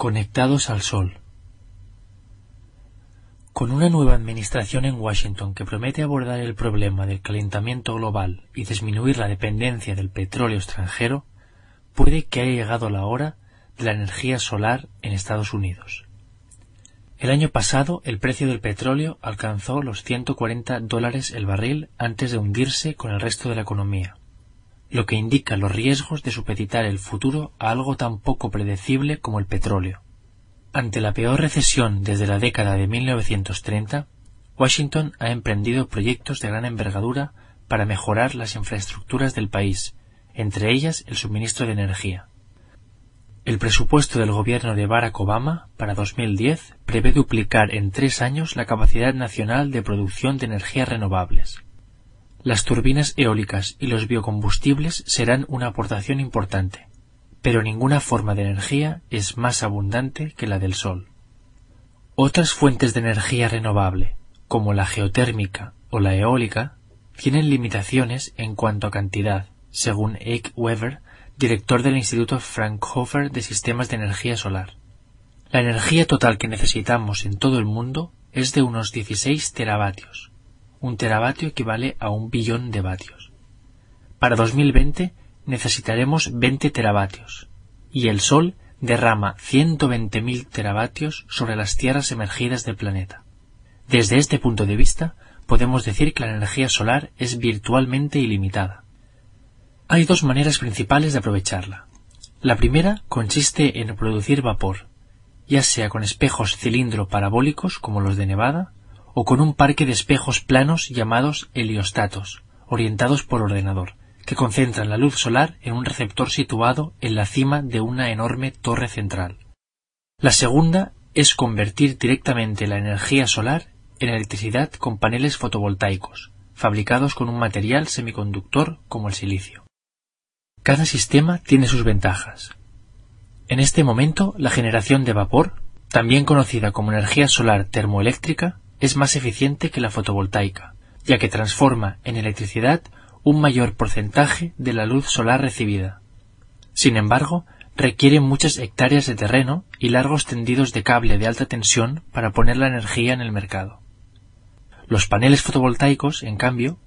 Conectados al Sol. Con una nueva administración en Washington que promete abordar el problema del calentamiento global y disminuir la dependencia del petróleo extranjero, puede que haya llegado la hora de la energía solar en Estados Unidos. El año pasado el precio del petróleo alcanzó los 140 dólares el barril antes de hundirse con el resto de la economía lo que indica los riesgos de supeditar el futuro a algo tan poco predecible como el petróleo. Ante la peor recesión desde la década de 1930, Washington ha emprendido proyectos de gran envergadura para mejorar las infraestructuras del país, entre ellas el suministro de energía. El presupuesto del gobierno de Barack Obama para 2010 prevé duplicar en tres años la capacidad nacional de producción de energías renovables. Las turbinas eólicas y los biocombustibles serán una aportación importante, pero ninguna forma de energía es más abundante que la del sol. Otras fuentes de energía renovable, como la geotérmica o la eólica, tienen limitaciones en cuanto a cantidad, según Eike Weber, director del Instituto Fraunhofer de Sistemas de Energía Solar. La energía total que necesitamos en todo el mundo es de unos 16 teravatios, un teravatio equivale a un billón de vatios. Para 2020 necesitaremos 20 teravatios, y el Sol derrama 120.000 teravatios sobre las tierras emergidas del planeta. Desde este punto de vista, podemos decir que la energía solar es virtualmente ilimitada. Hay dos maneras principales de aprovecharla. La primera consiste en producir vapor, ya sea con espejos cilindro parabólicos como los de Nevada, o con un parque de espejos planos llamados heliostatos, orientados por ordenador, que concentran la luz solar en un receptor situado en la cima de una enorme torre central. La segunda es convertir directamente la energía solar en electricidad con paneles fotovoltaicos, fabricados con un material semiconductor como el silicio. Cada sistema tiene sus ventajas. En este momento, la generación de vapor, también conocida como energía solar termoeléctrica, es más eficiente que la fotovoltaica, ya que transforma en electricidad un mayor porcentaje de la luz solar recibida. Sin embargo, requiere muchas hectáreas de terreno y largos tendidos de cable de alta tensión para poner la energía en el mercado. Los paneles fotovoltaicos, en cambio,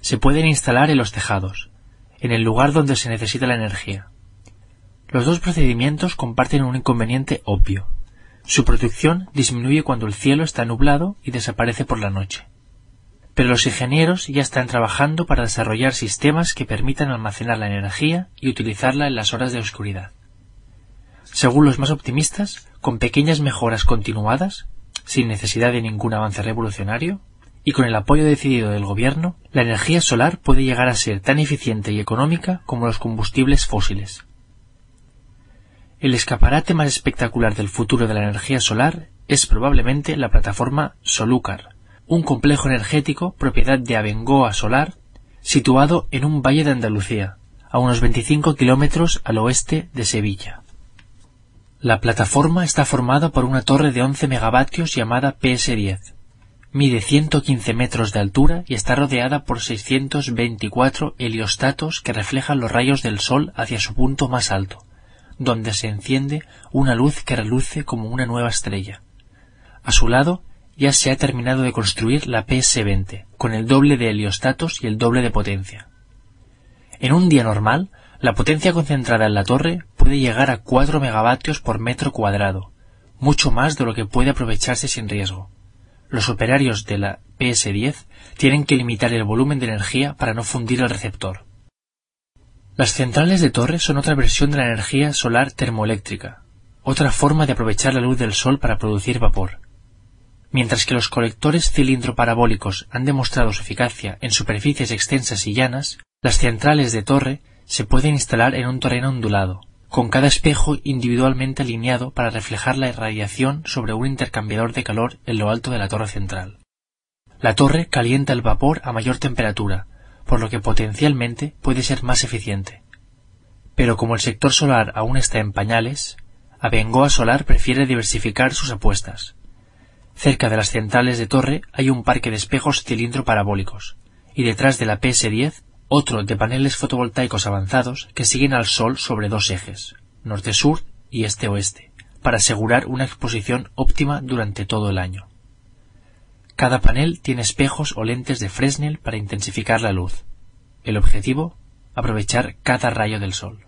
se pueden instalar en los tejados, en el lugar donde se necesita la energía. Los dos procedimientos comparten un inconveniente obvio, su producción disminuye cuando el cielo está nublado y desaparece por la noche. Pero los ingenieros ya están trabajando para desarrollar sistemas que permitan almacenar la energía y utilizarla en las horas de oscuridad. Según los más optimistas, con pequeñas mejoras continuadas, sin necesidad de ningún avance revolucionario, y con el apoyo decidido del gobierno, la energía solar puede llegar a ser tan eficiente y económica como los combustibles fósiles. El escaparate más espectacular del futuro de la energía solar es probablemente la plataforma Solúcar, un complejo energético propiedad de Abengoa Solar, situado en un valle de Andalucía, a unos 25 kilómetros al oeste de Sevilla. La plataforma está formada por una torre de 11 megavatios llamada PS10. Mide 115 metros de altura y está rodeada por 624 heliostatos que reflejan los rayos del sol hacia su punto más alto, donde se enciende una luz que reluce como una nueva estrella. A su lado ya se ha terminado de construir la PS-20, con el doble de heliostatos y el doble de potencia. En un día normal, la potencia concentrada en la torre puede llegar a 4 megavatios por metro cuadrado, mucho más de lo que puede aprovecharse sin riesgo. Los operarios de la PS-10 tienen que limitar el volumen de energía para no fundir el receptor. Las centrales de torre son otra versión de la energía solar termoeléctrica, otra forma de aprovechar la luz del sol para producir vapor. Mientras que los colectores cilindro parabólicos han demostrado su eficacia en superficies extensas y llanas, las centrales de torre se pueden instalar en un terreno ondulado, con cada espejo individualmente alineado para reflejar la irradiación sobre un intercambiador de calor en lo alto de la torre central. La torre calienta el vapor a mayor temperatura, por lo que potencialmente puede ser más eficiente. Pero como el sector solar aún está en pañales, Abengoa Solar prefiere diversificar sus apuestas. Cerca de las centrales de torre hay un parque de espejos cilindro parabólicos, y detrás de la PS10 otro de paneles fotovoltaicos avanzados que siguen al Sol sobre dos ejes, norte-sur y este-oeste, para asegurar una exposición óptima durante todo el año. Cada panel tiene espejos o lentes de Fresnel para intensificar la luz. El objetivo, aprovechar cada rayo del sol.